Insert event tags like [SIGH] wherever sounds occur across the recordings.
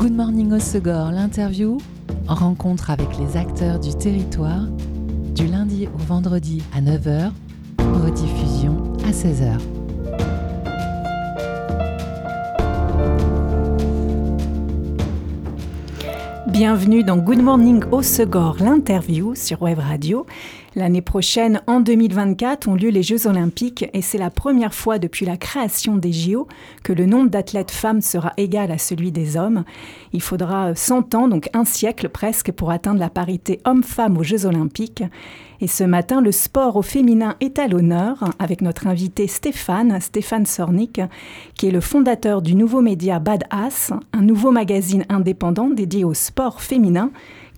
Good Morning Segor, l'interview, rencontre avec les acteurs du territoire, du lundi au vendredi à 9h, rediffusion à 16h. Bienvenue dans Good Morning au Segor, l'interview sur Web Radio. L'année prochaine, en 2024, ont lieu les Jeux Olympiques et c'est la première fois depuis la création des JO que le nombre d'athlètes femmes sera égal à celui des hommes. Il faudra 100 ans, donc un siècle presque, pour atteindre la parité homme-femme aux Jeux Olympiques. Et ce matin, le sport au féminin est à l'honneur avec notre invité Stéphane, Stéphane Sornik, qui est le fondateur du nouveau média Badass, un nouveau magazine indépendant dédié au sport féminin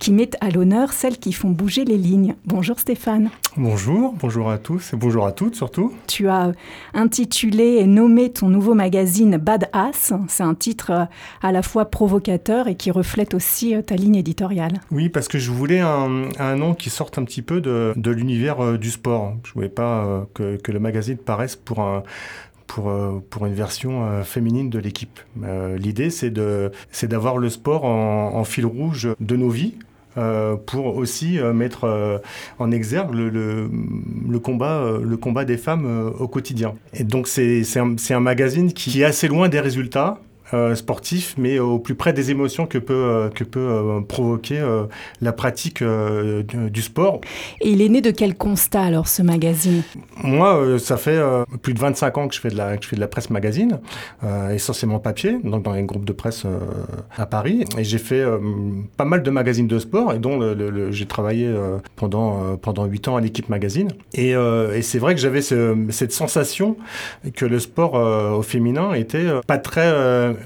qui mettent à l'honneur celles qui font bouger les lignes. Bonjour Stéphane. Bonjour, bonjour à tous et bonjour à toutes surtout. Tu as intitulé et nommé ton nouveau magazine Badass. C'est un titre euh, à la fois provocateur et qui reflète aussi euh, ta ligne éditoriale. Oui, parce que je voulais un, nom qui sorte un petit peu de, l'univers euh, du sport. Je ne voulais pas que, le magazine paraisse pour un, pour, pour, une version féminine de l'équipe. L'idée, c'est d'avoir le sport en, fil rouge de nos vies, euh, pour aussi euh, mettre euh, en exergue le, le, combat, le combat des femmes au quotidien. Et donc c'est un, magazine qui est assez loin des résultats, euh, sportif, mais au plus près des émotions que peut, euh, que peut euh, provoquer la pratique du, sport. Et il est né de quel constat alors ce magazine? Moi, ça fait plus de 25 ans que je fais de la, que je fais de la presse magazine, essentiellement papier, donc dans les groupes de presse à Paris. Et j'ai fait pas mal de magazines de sport, et dont le, j'ai travaillé pendant, pendant 8 ans à l'équipe magazine. Et, et c'est vrai que j'avais cette sensation que le sport au féminin était pas très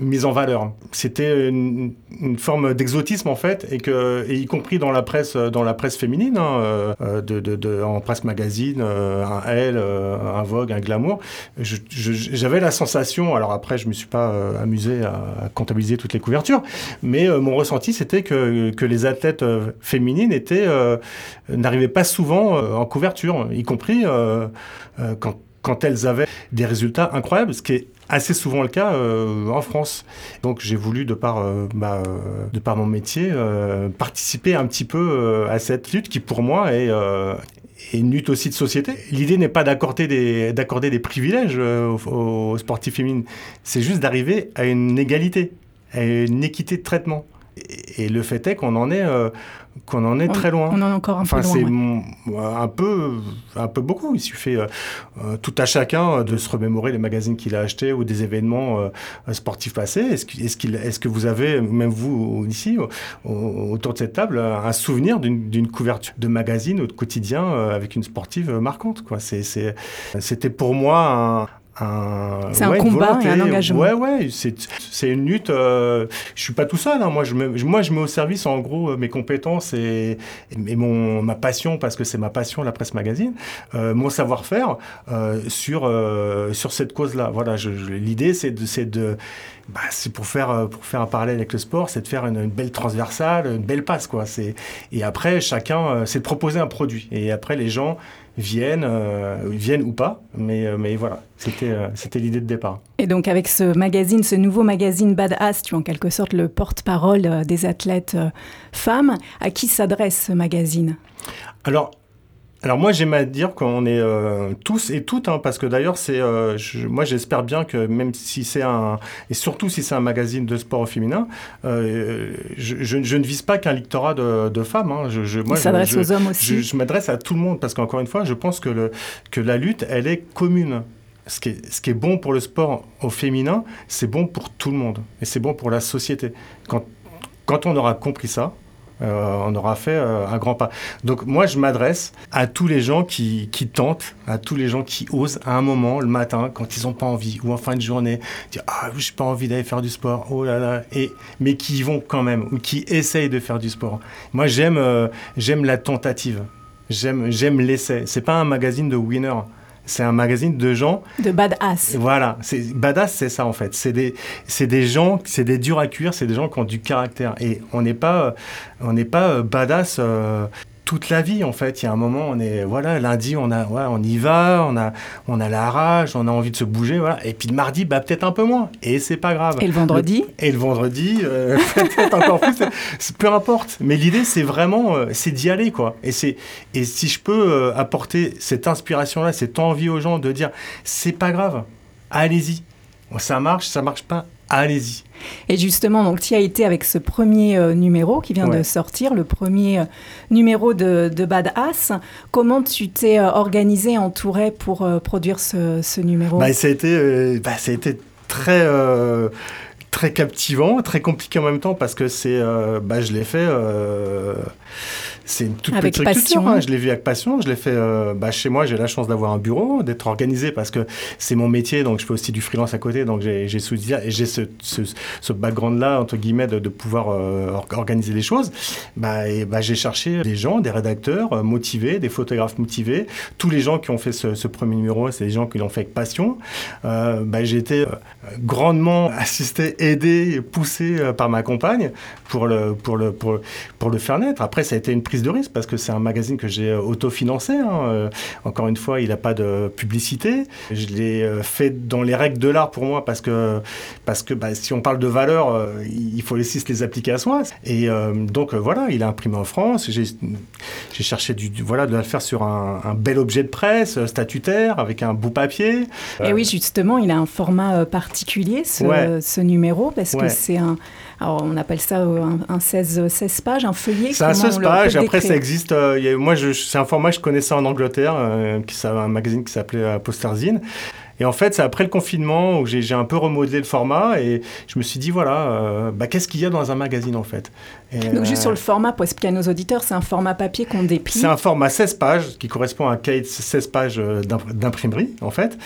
mise en valeur. C'était une, forme d'exotisme en fait, et que, et y compris dans la presse, dans la presse féminine, hein, euh, de, de, en presse magazine, euh, un Elle, euh, un Vogue, un Glamour, j'avais la sensation. Alors après, je me suis pas amusé à, comptabiliser toutes les couvertures, mais mon ressenti c'était que, que les athlètes féminines étaient n'arrivaient pas souvent en couverture, y compris quand quand elles avaient des résultats incroyables, ce qui est assez souvent le cas euh, en France. Donc j'ai voulu, de par, euh, bah, euh, de par mon métier, participer un petit peu à cette lutte qui pour moi est, une lutte aussi de société. L'idée n'est pas d'accorder des, d'accorder des privilèges aux, sportifs féminines, c'est juste d'arriver à une égalité, à une équité de traitement. Et, le fait est qu'on en est qu'on en est très loin. On en est encore un peu loin. C'est un peu, un peu beaucoup. Il suffit euh, euh, tout à chacun de se remémorer les magazines qu'il a achetés ou des événements euh, sportifs passés. Est-ce est est que vous avez, même vous ici, autour de cette table, un souvenir d'une couverture de magazine ou de quotidien avec une sportive marquante C'était pour moi un, c'est un combat et un engagement. Ouais, ouais, c'est une lutte. Euh, je suis pas tout seul. Hein. Moi, je me, moi, je mets au service, en gros, euh, mes compétences et, et mon, ma passion, parce que c'est ma passion, la presse magazine, euh, mon savoir-faire euh, sur, euh, sur cette cause-là. Voilà, l'idée, c'est de, de bah, c'est pour faire, pour faire un parallèle avec le sport, c'est de faire une, belle transversale, une belle passe, quoi. Et après, chacun, c'est de proposer un produit. Et après, les gens viennent, euh, viennent ou pas, mais, euh, mais voilà, c'était euh, c'était l'idée de départ. Et donc avec ce magazine, ce nouveau magazine Badass, tu es en quelque sorte le porte-parole des athlètes femmes. À qui s'adresse ce magazine? Alors, alors moi j'aime à dire qu'on est euh, tous et toutes, hein, parce que d'ailleurs c'est, euh, moi j'espère bien que même si c'est un, et surtout si c'est un magazine de sport féminin, euh, je, ne vise pas qu'un lectorat de, femmes. Hein. Je, moi, Il s'adresse aux hommes aussi. Je, m'adresse à tout le monde, parce qu'encore une fois, je pense que, le, que la lutte, elle est commune. Ce qui, est, ce qui est bon pour le sport au féminin, c'est bon pour tout le monde. Et c'est bon pour la société. Quand, quand on aura compris ça, euh, on aura fait euh, un grand pas. Donc moi, je m'adresse à tous les gens qui, tentent, à tous les gens qui osent à un moment, le matin, quand ils n'ont pas envie, ou en fin de journée, dire ah j'ai pas envie d'aller faire du sport, oh là là, et mais qui y vont quand même ou qui essayent de faire du sport. Moi, j'aime euh, j'aime la tentative, j'aime l'essai. C'est pas un magazine de winner c'est un magazine de gens. De badass. Voilà, c'est badass, c'est ça en fait. C'est des, c'est des gens, c'est des durs à cuire, c'est des gens qui ont du caractère. Et on n'est pas, on n'est pas euh, badass. Euh, toute la vie en fait. Il y a un moment, on est voilà, lundi, on a, ouais, on y va, on a, on a la rage, on a envie de se bouger, voilà. Et puis le mardi, bah peut-être un peu moins. Et c'est pas grave. Et le vendredi? Et le vendredi, euh, [LAUGHS] peut-être encore plus. Peu importe. Mais l'idée, c'est vraiment, euh, c'est d'y aller quoi. Et c'est, et si je peux euh, apporter cette inspiration là, cette envie aux gens de dire, c'est pas grave, allez-y. Ça marche, ça marche pas, allez-y. Et justement, donc tu as été avec ce premier euh, numéro qui vient de sortir, le premier euh, numéro de, de Badass. Comment tu t'es euh, organisé, entouré pour produire ce, numéro? Bah, ça, a été, bah, ça a été très très captivant, très compliqué en même temps parce que c'est, bah, je l'ai fait c'est une toute avec petite passion. Hein. Je l'ai vu avec passion. Je l'ai fait euh, bah, chez moi. J'ai la chance d'avoir un bureau, d'être organisé parce que c'est mon métier. Donc, je fais aussi du freelance à côté. Donc, j'ai ce, ce, ce background-là, entre guillemets, de, de pouvoir euh, organiser les choses. Bah, et, bah, j'ai cherché des gens, des rédacteurs euh, motivés, des photographes motivés. Tous les gens qui ont fait ce, ce premier numéro, c'est des gens qui l'ont fait avec passion. bah, j'ai été grandement [LAUGHS] assisté, aidé, poussé par ma compagne pour le, pour, le, pour, pour le faire naître. Après, ça a été une prise de risque parce que c'est un magazine que j'ai autofinancé. Hein. Euh, encore une fois, il n'a pas de publicité. Je l'ai euh, fait dans les règles de l'art pour moi parce que, parce que bah, si on parle de valeur, euh, il faut aussi se les appliquer à soi. Et donc voilà, il a imprimé en France. J'ai cherché du, voilà, de le faire sur un, bel objet de presse statutaire avec un bout papier. Et oui, justement, il a un format particulier, ce, ce numéro, parce que c'est un alors, on appelle ça euh, un, 16, 16 pages, un feuillet. C'est un 16 pages. Après, ça existe. Euh, moi, c'est un format que je connaissais en Angleterre, euh, qui un magazine qui s'appelait Posterzine. Et en fait, c'est après le confinement où j'ai un peu remodelé le format et je me suis dit, voilà, euh, bah, qu'est-ce qu'il y a dans un magazine en fait? Donc, juste sur le format, pour expliquer à nos auditeurs, c'est un format papier qu'on déplie. C'est un format 16 pages qui correspond à un cahier de 16 pages euh, d'imprimerie en fait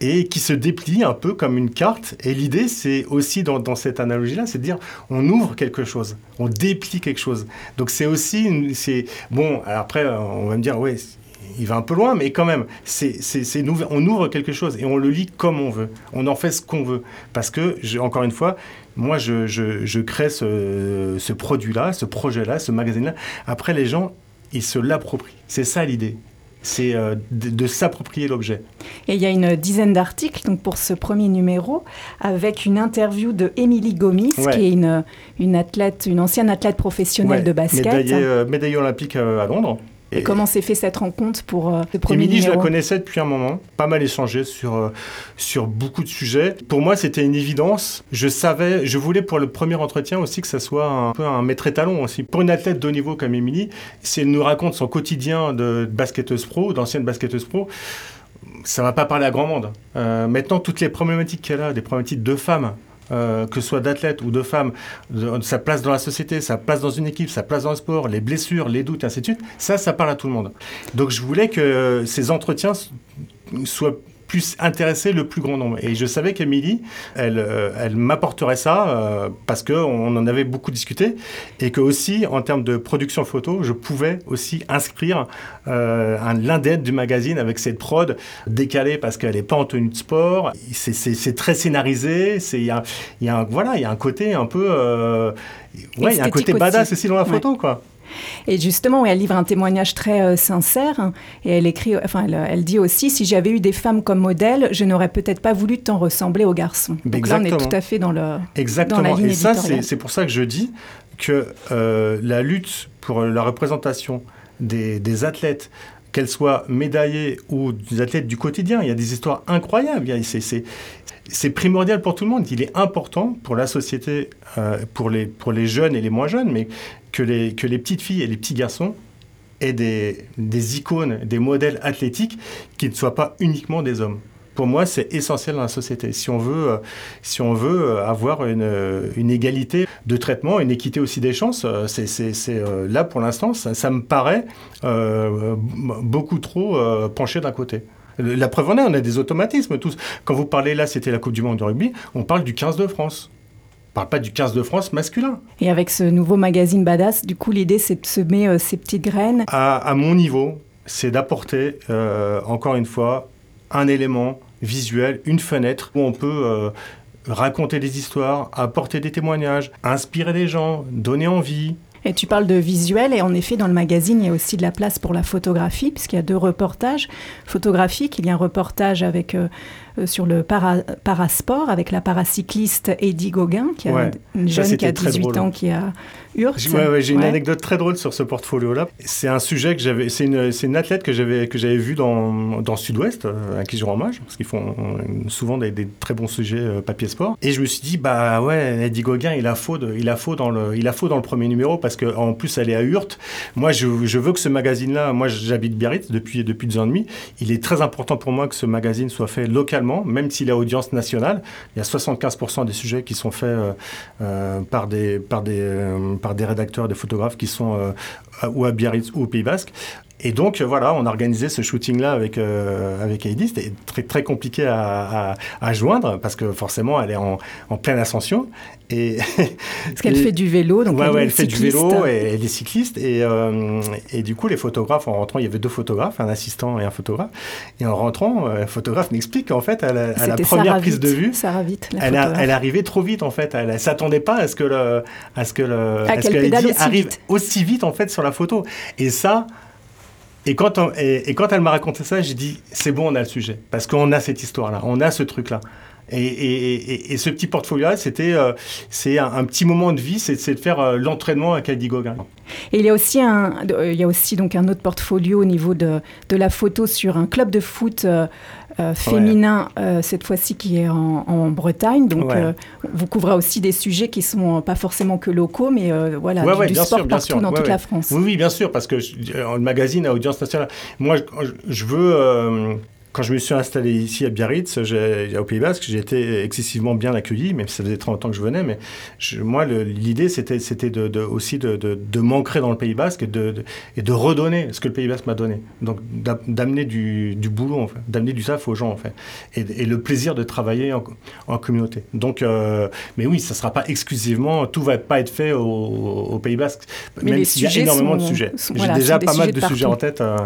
et qui se déplie un peu comme une carte. Et l'idée, c'est aussi dans, dans cette analogie-là, c'est de dire, on ouvre quelque chose, on déplie quelque chose. Donc, c'est aussi, c'est bon, après, on va me dire, oui, il va un peu loin, mais quand même, c'est, on ouvre quelque chose et on le lit comme on veut. On en fait ce qu'on veut. Parce que, encore une fois, moi, je, crée ce, produit-là, ce projet-là, ce magazine-là. Après, les gens, ils se l'approprient. C'est ça l'idée c'est euh, de, s'approprier l'objet. Et il y a une dizaine d'articles donc pour ce premier numéro avec une interview de Émilie Gomis, qui est une, une athlète, une ancienne athlète professionnelle de basket. Médaillée, euh, médaillée olympique euh, à Londres. Et comment s'est fait cette rencontre pour euh, le premier Émilie, je la connaissais depuis un moment, pas mal échangé sur, euh, sur beaucoup de sujets. Pour moi, c'était une évidence. Je savais, je voulais pour le premier entretien aussi que ça soit un peu un maître étalon aussi. Pour une athlète de haut niveau comme Émilie, si elle nous raconte son quotidien de basketteuse pro, d'ancienne basketteuse pro, ça va pas parler à grand monde. Euh, maintenant, toutes les problématiques qu'elle a, des problématiques de femmes, euh, que ce soit d'athlètes ou de femmes, sa place dans la société, sa place dans une équipe, sa place dans le sport, les blessures, les doutes, ainsi de suite, ça, ça parle à tout le monde. Donc je voulais que ces entretiens soient plus intéresser le plus grand nombre. Et je savais qu'Emilie, elle, euh, elle m'apporterait ça euh, parce qu'on en avait beaucoup discuté et que aussi, en termes de production photo, je pouvais aussi inscrire euh, un l'index du magazine avec cette prod décalée parce qu'elle n'est pas en tenue de sport. C'est très scénarisé. Il y a, y a, voilà, il y a un côté un peu... ouais, il y a un côté badass aussi dans la photo, quoi. Et justement, elle livre un témoignage très euh, sincère. Et elle écrit, enfin, elle, dit aussi si j'avais eu des femmes comme modèle, je n'aurais peut-être pas voulu tant ressembler aux garçons. Donc là, on est tout à fait dans le. Exactement. Dans la ligne et ça, c'est pour ça que je dis que euh, la lutte pour la représentation des, des athlètes qu'elles soient médaillées ou des athlètes du quotidien. Il y a des histoires incroyables. C'est primordial pour tout le monde. Il est important pour la société, euh, pour, les, pour les jeunes et les moins jeunes, mais que les, que les petites filles et les petits garçons aient des, des icônes, des modèles athlétiques qui ne soient pas uniquement des hommes pour moi, c'est essentiel dans la société. Si on veut, euh, si on veut euh, avoir une, une, égalité de traitement, une équité aussi des chances, c'est là pour l'instant, ça, me paraît beaucoup trop penché d'un côté. La preuve en est, on a des automatismes tous. Quand vous parlez là, c'était la Coupe du Monde de rugby, on parle du 15 de France parle pas du 15 de France masculin. Et avec ce nouveau magazine Badass, du coup, l'idée, c'est de semer ces petites graines à, mon niveau, c'est d'apporter, encore une fois, un élément visuel, une fenêtre où on peut euh, raconter des histoires, apporter des témoignages, inspirer les gens, donner envie. Et tu parles de visuel, et en effet, dans le magazine, il y a aussi de la place pour la photographie, puisqu'il y a deux reportages photographiques. Il y a un reportage avec, euh, euh, sur le parasport avec la paracycliste Eddie Gauguin, qui a une jeune qui a 18 ans, qui a j'ai une anecdote très drôle sur ce portfolio-là. C'est un sujet que j'avais, c'est une, une, athlète que j'avais que j'avais vue dans, dans Sud-Ouest, euh, à qui je rends hommage, parce qu'ils font euh, souvent des, très bons sujets euh, papier sport. Et je me suis dit, bah ouais, Eddie Gauguin, il a faux, il a faux dans le, il a faux dans le premier numéro parce que en plus elle est à Hurt. Moi, je, je veux que ce magazine-là, moi j'habite Biarritz depuis depuis deux ans et demi. Il est très important pour moi que ce magazine soit fait localement, même s'il a audience nationale. Il y a 75% des sujets qui sont faits par des par des par des rédacteurs, des photographes qui sont euh, ou à Biarritz ou au Pays Basque. Et donc, voilà, on a organisé ce shooting-là avec, euh, avec Heidi. C'était très, très compliqué à, à, joindre parce que forcément, elle est en, en pleine ascension. Et, [LAUGHS] parce qu'elle fait du vélo. Donc ouais, elle, fait du vélo et elle est cycliste. Et, euh, et, du coup, les photographes, en rentrant, il y avait deux photographes, un assistant et un photographe. Et en rentrant, euh, le photographe m'explique qu'en fait, à la, à la première prise de vue, elle, a, elle arrivait trop vite en fait. Elle ne s'attendait pas à ce que le, à ce que le, à, ce que arrive aussi vite en fait sur la photo. Et ça, et quand, elle m'a raconté ça, j'ai dit, c'est bon, on a le sujet. Parce qu'on a cette histoire-là, on a ce truc-là. Et, ce petit portfolio-là, c'était euh, c'est un, petit moment de vie, c'est de faire euh, l'entraînement à Caddy Gauguin. Et il y a aussi un, il y a aussi donc un autre portfolio au niveau de, de la photo sur un club de foot euh, féminin, cette fois-ci qui est en, Bretagne. Donc vous couvrez aussi des sujets qui sont pas forcément que locaux, mais voilà, du, sport partout dans toute la France. Oui, oui, bien sûr, parce que le magazine à audience nationale. Moi, je veux quand je me suis installé ici à Biarritz, au Pays Basque, j'ai été excessivement bien accueilli, même si ça faisait très longtemps que je venais. Mais moi, l'idée, c'était, c'était de, aussi de, de, m'ancrer dans le Pays Basque et de, et de redonner ce que le Pays Basque m'a donné. Donc, d'amener du, du, boulot, en fait, d'amener du SAF aux gens, en fait, et, le plaisir de travailler en, en communauté. Donc, euh, mais oui, ça ne sera pas exclusivement, tout ne va pas être fait au, Pays Basque, même s'il y a énormément de sujets. J'ai déjà pas mal de, sujets en tête. Euh,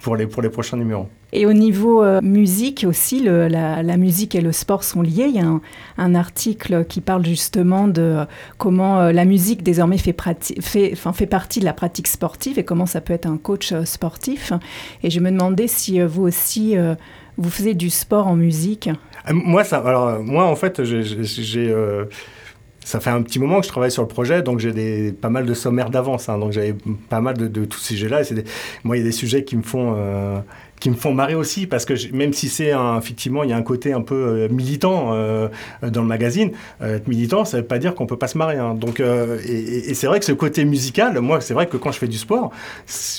pour les, pour les prochains numéros. Et au niveau euh, musique aussi, la, musique et le sport sont liés. Il y a un, article qui parle justement de comment euh, la musique désormais fait, partie de la pratique sportive et comment ça peut être un coach euh, sportif. Et je me demandais si vous aussi, vous faisiez du sport en musique. Moi, ça, alors, moi en fait, j'ai ça fait un petit moment que je travaille sur le projet, donc j'ai pas mal de sommaires d'avance. Hein, donc j'avais pas mal de, de tous ces sujets-là. Moi, il y a des sujets qui me font, euh, qui me font marrer aussi, parce que même si c'est effectivement, il y a un côté un peu euh, militant euh, dans le magazine, être militant, ça veut pas dire qu'on peut pas se marrer. Hein. Donc, et, c'est vrai que ce côté musical, moi, c'est vrai que quand je fais du sport,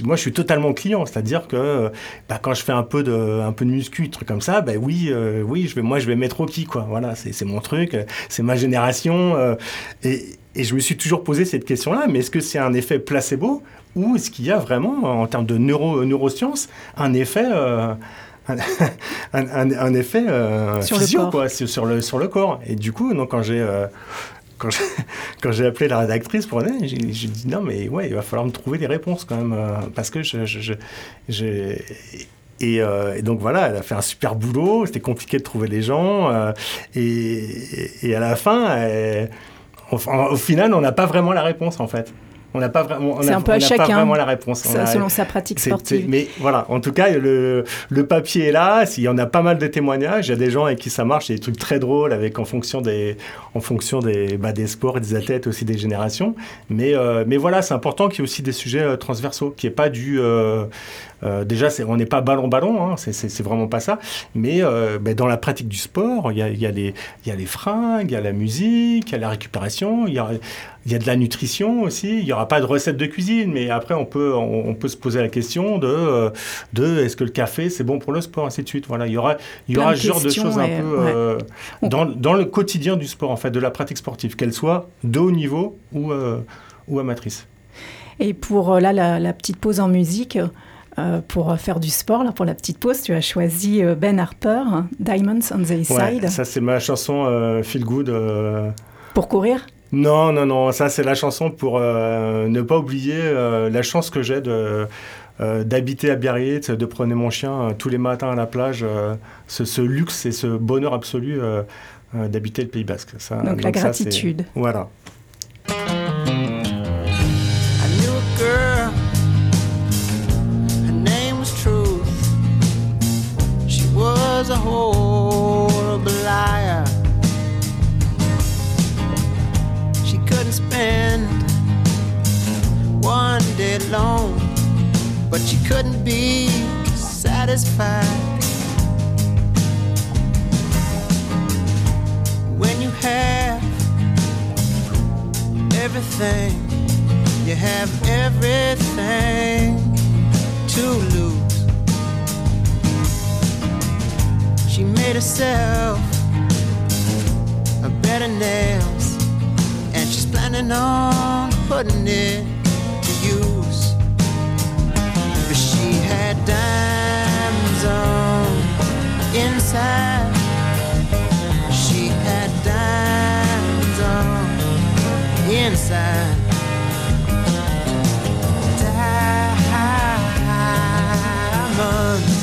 moi, je suis totalement client. C'est-à-dire que bah, quand je fais un peu de, un peu de muscu, truc comme ça, bah, oui, oui, je vais, moi, je vais mettre au pied, quoi. Voilà, c'est mon truc, c'est ma génération. et, et je me suis toujours posé cette question-là, mais est-ce que c'est un effet placebo ou est-ce qu'il y a vraiment, en termes de neuro, neurosciences, un effet, euh, un, [LAUGHS] effet euh, sur physio, le quoi, sur, le, sur le corps Et du coup, quand j'ai... Euh, [LAUGHS] quand j'ai appelé la rédactrice pour aller, j'ai dit non mais ouais, il va falloir me trouver des réponses quand même parce que je, je, et, et, donc voilà, elle a fait un super boulot. C'était compliqué de trouver les gens et, et, à la fin, au final, on n'a pas vraiment la réponse en fait. On n'a pas, vraiment, on a, pas vraiment la réponse. selon sa pratique sportive. Mais voilà, en tout cas, le, le papier est là. Il y en a pas mal de témoignages. Il y a des gens avec qui ça marche. Il y a des trucs très drôles avec, en fonction des, en fonction des, bah, des sports et des athlètes, aussi des générations. Mais, euh, mais voilà, c'est important qu'il y ait aussi des sujets euh, transversaux, qui ait pas du. Euh, euh, déjà, on n'est pas ballon-ballon, hein, c'est vraiment pas ça. Mais euh, ben, dans la pratique du sport, il y a, y, a les, y a les fringues, il y a la musique, il y a la récupération, il y a, y a de la nutrition aussi. Il n'y aura pas de recette de cuisine, mais après, on peut, on, peut se poser la question de, euh, de est-ce que le café, c'est bon pour le sport, ainsi de suite. Voilà, il y aura, il y aura ce genre de choses un peu dans, dans, le quotidien du sport, en fait, de la pratique sportive, qu'elle soit de haut niveau ou, ou amatrice. Et pour là, la, la, petite pause en musique, euh, pour faire du sport, là, pour la petite pause, tu as choisi euh, Ben Harper, Diamonds on the East Side. ça, c'est ma chanson euh, Feel Good. Pour courir? Non, non, non. Ça, c'est la chanson pour ne pas oublier la chance que j'ai de. d'habiter à Biarritz, de prendre mon chien tous les matins à la plage, ce, luxe et ce bonheur absolu d'habiter le Pays Basque. donc, la gratitude. voilà. Alone, but she couldn't be satisfied. When you have everything, you have everything to lose. She made herself a bed of nails, and she's planning on putting it diamonds on inside. She had diamonds on inside. Diamonds.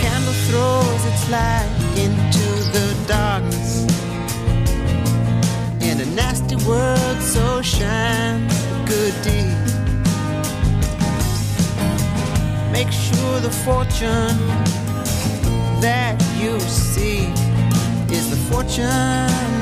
Candle throws its light into the darkness. In a nasty world, so shines a good deed. Make sure the fortune that you see is the fortune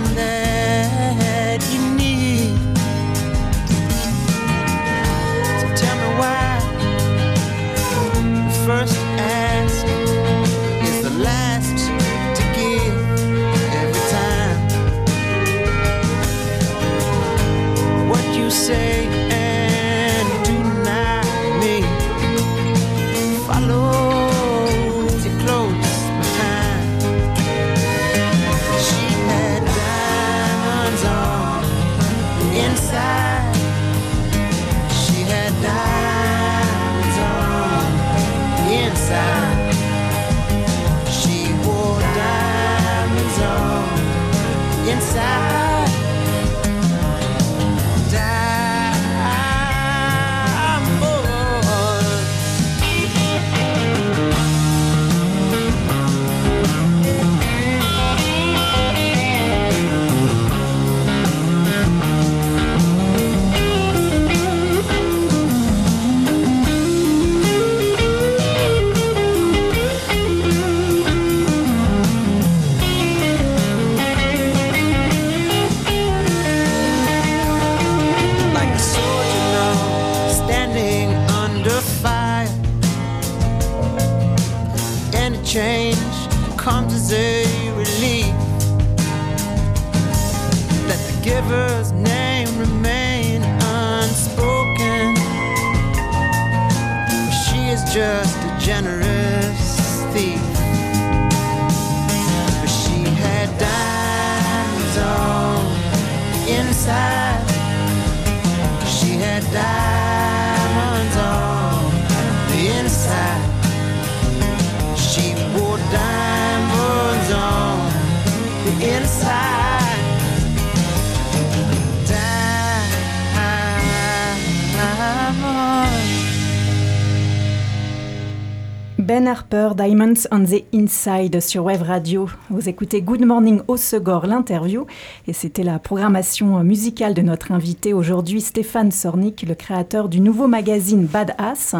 Ben Harper, Diamonds on the Inside sur Wave Radio. Vous écoutez Good Morning au Segor, l'interview. Et c'était la programmation musicale de notre invité aujourd'hui, Stéphane Sornik, le créateur du nouveau magazine Badass,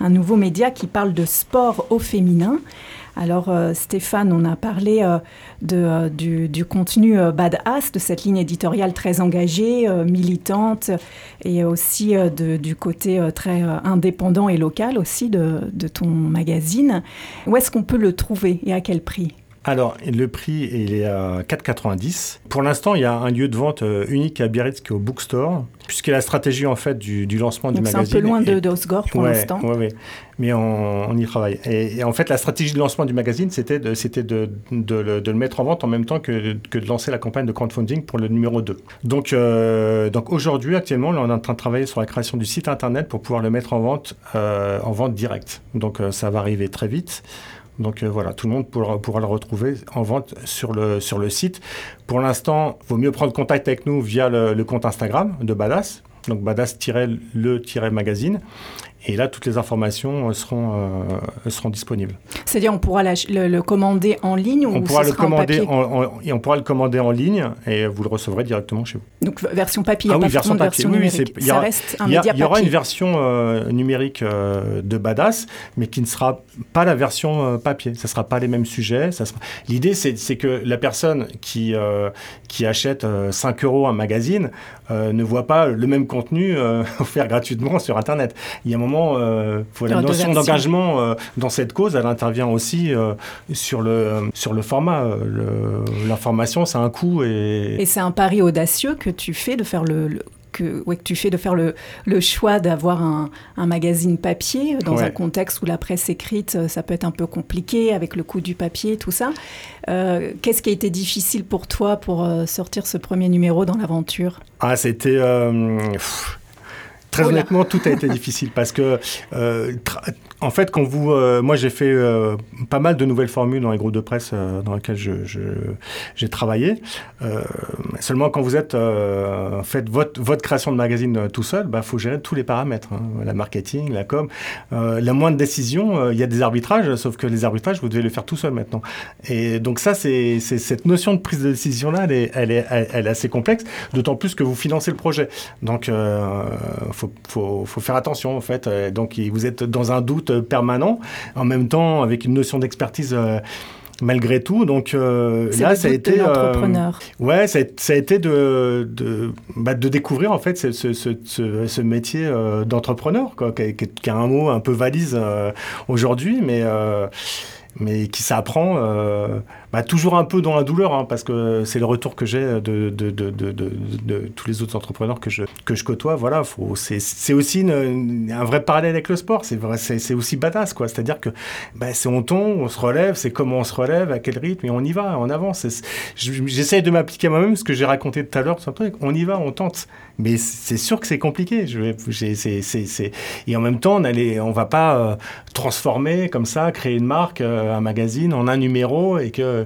un nouveau média qui parle de sport au féminin. Alors euh, Stéphane, on a parlé euh, euh, du, du contenu badass, de cette ligne éditoriale très engagée, militante, et aussi du côté très indépendant et local aussi de ton magazine. Où est-ce qu'on peut le trouver et à quel prix? Alors, le prix, il est à 4,90. Pour l'instant, il y a un lieu de vente euh, unique à Biarritz qui est au Bookstore, puisque la stratégie en fait du, du lancement Donc du c'est un magazine. peu loin de d'Osgore pour Ouais, l'instant. ouais, ouais. Mais on, on y travaille. Et, et en fait, la stratégie de lancement du magazine, c'était de, c'était de, de le, de le mettre en vente en même temps que, que de lancer la campagne de crowdfunding pour le numéro 2. Donc, euh, donc aujourd'hui, actuellement, là, on est en train de travailler sur la création du site internet pour pouvoir le mettre en vente, euh, en vente directe. Donc, euh, ça va arriver très vite. Donc euh, voilà, tout le monde pourra, pourra le retrouver en vente sur le, site. Pour l'instant, il vaut mieux prendre contact avec nous via le, compte Instagram de Badass, donc badass-le-magazine. Et là, toutes les informations euh, euh, seront disponibles. C'est-à-dire, on pourra le, le commander en ligne ou On pourra, le sera commander papier en, en- et on pourra le commander en ligne et vous le recevrez directement chez vous. Donc, version papier, Ah oui, pas version version papier. Oui, oui, Ça reste un a- média il y aura papier. une version euh, numérique euh, de Badass, mais qui ne sera pas la version euh, papier. Ça ne sera pas les mêmes sujets. ça sera- L'idée, c'est que la personne qui, qui achète euh, 5 euros un magazine ne voit pas le même contenu [LAUGHS] offert gratuitement sur Internet. Il y a un moment, faut Il y la notion d'engagement dans cette cause, elle intervient aussi euh, sur, le, sur le format. Euh, L'information, ça a un coût et, Et c'est un pari audacieux que tu fais de faire le, le- que, ouais, que tu fais de faire le, le choix d'avoir un, un magazine papier dans Ouais. un contexte où la presse écrite, euh, ça peut être un peu compliqué avec le coût du papier, tout ça. Euh, Qu'est-ce qui a été difficile pour toi pour sortir ce premier numéro dans l'aventure? Ah, c'était. euh, Très Oh honnêtement, tout a été difficile parce que, euh, en fait, quand vous, euh, moi, j'ai fait euh, pas mal de nouvelles formules dans les groupes de presse euh, dans lesquels j'ai travaillé. Seulement, quand vous êtes, faites votre, votre création de magazine tout seul, bah, faut gérer tous les paramètres, hein, la marketing, la com, la moindre décision. Il y a des arbitrages, sauf que les arbitrages, vous devez les faire tout seul maintenant. Et donc ça, c'est cette notion de prise de décision là, elle est, assez complexe. D'autant plus que vous financez le projet. Donc, faut, faut, faire attention, en fait. Donc, il- vous êtes dans un doute euh, permanent, en même temps avec une notion d'expertise euh, malgré tout. Donc, euh, là, le ça a été... euh. Ouais, ça a, ça a été de, de, bah, de découvrir en fait ce, ce, ce, ce- ce métier euh, d'entrepreneur, quoi, qui, a- qui qui a un mot un peu valise euh, aujourd'hui, mais, euh, mais qui s'apprend euh, bah, toujours un peu dans la douleur, hein, parce que c'est le retour que j'ai de, tous les autres entrepreneurs que je, que je côtoie. Voilà, c'est, aussi un vrai parallèle avec le sport, c'est, aussi badass, quoi. C'est-à-dire que bah, c'est on tombe, on se relève, c'est comment on se relève, à quel rythme, et on y va, on avance. J'essaye de m'appliquer à moi-même ce que j'ai raconté tout à l'heure. On y va, on tente. Mais c'est sûr que c'est compliqué. Et en même temps, on ne va pas euh, transformer comme ça, créer une marque, euh, un magazine en un numéro et que,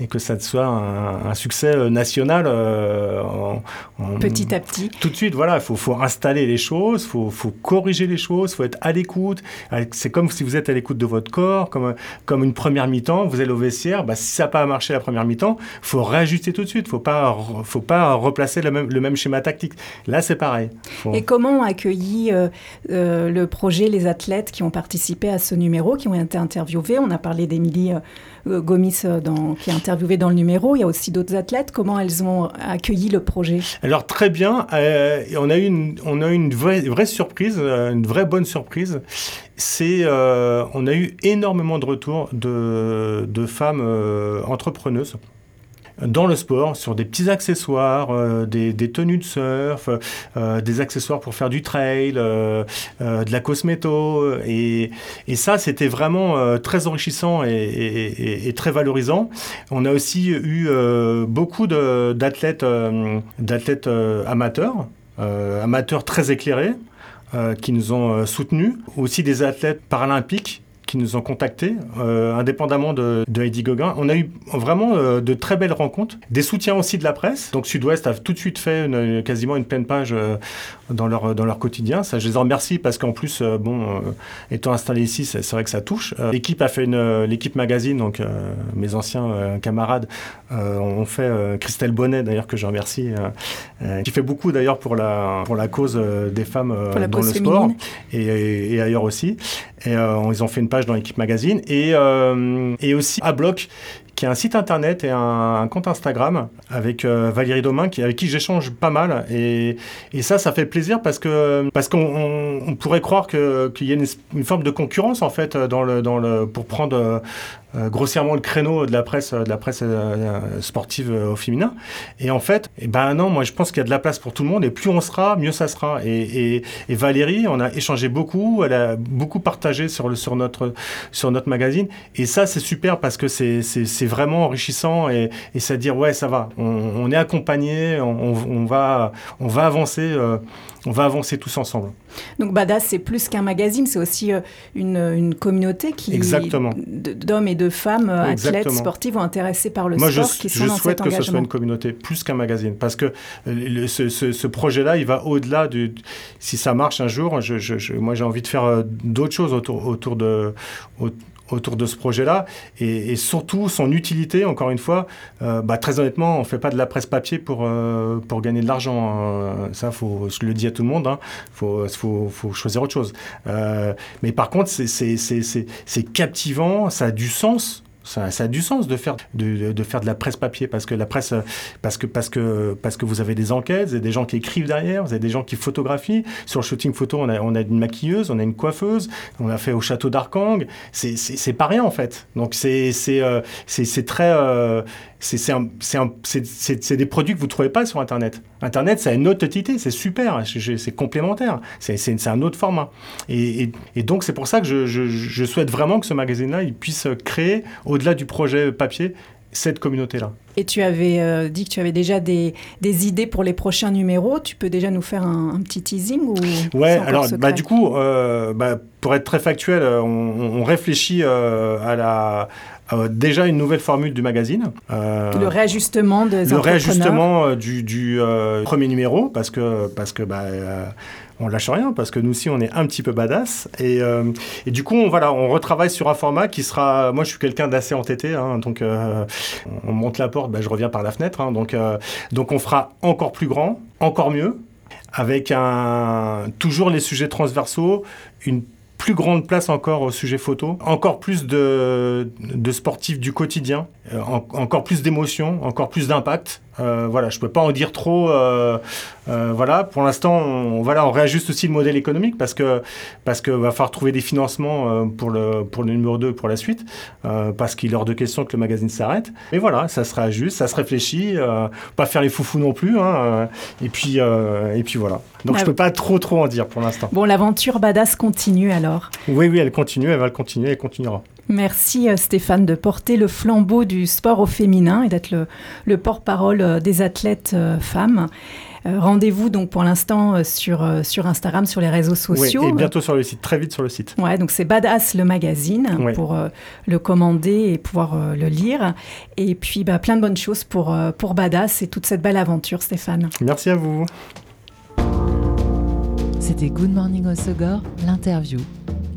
et que ça soit un, un succès euh, national. euh, en- en- Petit à petit. tout de suite, voilà, il faut, faut installer les choses, il faut, faut corriger les choses, il faut être à l'écoute. C'est comme si vous êtes à l'écoute de votre corps, comme, comme une première mi-temps, vous allez au vestiaire, bah, si ça n'a pas marché la première mi-temps, il faut réajuster tout de suite, il ne faut pas, re- faut pas replacer le même, le même schéma tactique. Là, c'est pareil. Faut- Et comment ont accueilli euh, euh, le projet les athlètes qui ont participé à ce numéro, qui ont été interviewés? On a parlé d'Émilie euh, euh, Gomis euh, dans- qui est interviewée dans le numéro. Il y a aussi d'autres athlètes. Comment elles ont accueilli le projet? Alors très bien, euh, on a eu une, on a une vraie, vraie surprise, euh, une vraie bonne surprise. C'est, euh, on a eu énormément de retours de, de femmes entrepreneuses dans le sport, sur des petits accessoires, euh, des, tenues de surf, euh, des accessoires pour faire du trail, euh, de la cosméto. Et, ça, c'était vraiment très enrichissant et, et- très valorisant. On a aussi eu beaucoup d'athlètes d'athlètes amateurs, amateurs très éclairés, qui nous ont soutenus. Aussi des athlètes paralympiques qui nous ont contactés, euh, indépendamment de, de Heidi Gauguin. On a eu vraiment euh, de très belles rencontres, des soutiens aussi de la presse. Donc Sud-Ouest a tout de suite fait une- quasiment une pleine page euh, dans, leur, dans leur quotidien. Ça, je les en remercie parce qu'en plus, euh, bon, euh, étant installé ici, c'est vrai que ça touche. Euh, l'équipe a fait une, l'équipe magazine, donc euh, mes anciens euh, camarades euh, ont fait euh, Christelle Bonnet d'ailleurs que je remercie, qui fait beaucoup d'ailleurs pour la pour la cause euh, des femmes euh, dans le sport féminine. et, et ailleurs aussi. Et euh, ils ont fait une page dans l'équipe magazine. Et, euh, et aussi à bloc qui a un site internet et un, compte Instagram avec euh, Valérie Domain qui, avec qui j'échange pas mal. Et, et ça ça fait plaisir parce que parce qu'on on- on pourrait croire qu'il y a une, une forme de concurrence en fait dans le dans le pour prendre grossièrement le créneau de la presse de la presse euh, sportive euh, au féminin. Et en fait eh ben non moi je pense qu'il y a de la place pour tout le monde et plus on sera mieux ça sera. Et, et, et Valérie on a échangé beaucoup elle a beaucoup partagé sur le sur notre sur notre magazine. Et ça c'est super parce que c'est vraiment enrichissant et, et c'est dire ouais ça va on, on est accompagné on, va on va avancer euh, on va avancer tous ensemble. Donc Badass, c'est plus qu'un magazine, c'est aussi euh, une, une communauté qui d'hommes et de de femmes euh, athlètes, sportives ou intéressées par le Moi, je, sport qui sont je dans cet souhaite que ce soit une communauté plus qu'un magazine, parce que euh, le- ce, ce- ce projet-là, il va au-delà du. Si ça marche un jour, je, je- je- moi, j'ai envie de faire euh, d'autres choses autour, autour de. Autour de ce projet-là et, et surtout son utilité encore une fois euh, bah, très honnêtement on fait pas de la presse papier pour euh, pour gagner de l'argent hein. ça faut je le dis à tout le monde hein. faut, faut faut choisir autre chose Euh, mais par contre c'est captivant ça a du sens ça, ça a du sens de faire de, de- faire de la presse papier parce que la presse parce que parce que parce que vous avez des enquêtes, vous avez des gens qui écrivent derrière, vous avez des gens qui photographient. Sur le shooting photo, on a on a une maquilleuse, on a une coiffeuse, on a fait au château d'Arkang. C'est pas rien en fait. Donc c'est c'est euh, c'est très euh, c'est c'est c'est c'est- c'est- c'est des produits que vous trouvez pas sur internet. Internet, a une autre utilité, c'est super, c'est complémentaire, c'est c'est c'est un autre format. Et, et- donc c'est pour ça que je, je- je souhaite vraiment que ce magazine-là, puisse créer, au-delà du projet papier, cette communauté-là. Et tu avais euh, dit que tu avais déjà des, des idées pour les prochains numéros. Tu peux déjà nous faire un, un petit teasing ou Ouais, alors bah, du coup, euh, bah, pour être très factuel, euh, on, on réfléchit euh, à la déjà une nouvelle formule du magazine. Euh, le réajustement des le réajustement euh, du, du, premier numéro parce que parce que bah on lâche rien parce que nous aussi on est un petit peu badass. Et, euh, et du coup on voilà on retravaille sur un format qui sera moi je suis quelqu'un d'assez entêté hein, donc euh, on monte la porte bah, je reviens par la fenêtre hein, donc euh, donc on fera encore plus grand encore mieux avec un toujours les sujets transversaux une plus grande place encore au sujet photo, encore plus de, de sportifs du quotidien, en- encore plus d'émotions, encore plus d'impact. Euh, voilà, je peux pas en dire trop. euh, euh, voilà, pour l'instant, on, voilà, on réajuste aussi le modèle économique parce que parce que va falloir trouver des financements euh, pour le pour le numéro 2 pour la suite, euh, parce qu'il est hors de question que le magazine s'arrête. Mais voilà, ça se réajuste, ça se réfléchit, euh, pas faire les foufous non plus. hein, et puis euh, et puis voilà. Donc Ah je peux pas trop trop en dire pour l'instant. Bon, l'aventure badass continue alors. Oui, oui, elle continue, elle va le continuer, elle continuera. Merci euh, Stéphane de porter le flambeau du sport au féminin et d'être le, le porte-parole euh, des athlètes euh, femmes. Rendez-vous donc pour l'instant sur, sur Instagram, sur les réseaux Oui, sociaux. et bientôt sur le site, très vite sur le site. Ouais, donc c'est Badass le magazine pour euh, le commander et pouvoir euh, le lire. Et puis bah, plein de bonnes choses pour, euh, pour Badass et toute cette belle aventure, Stéphane. Merci à vous. C'était Good Morning Osogor, l'interview.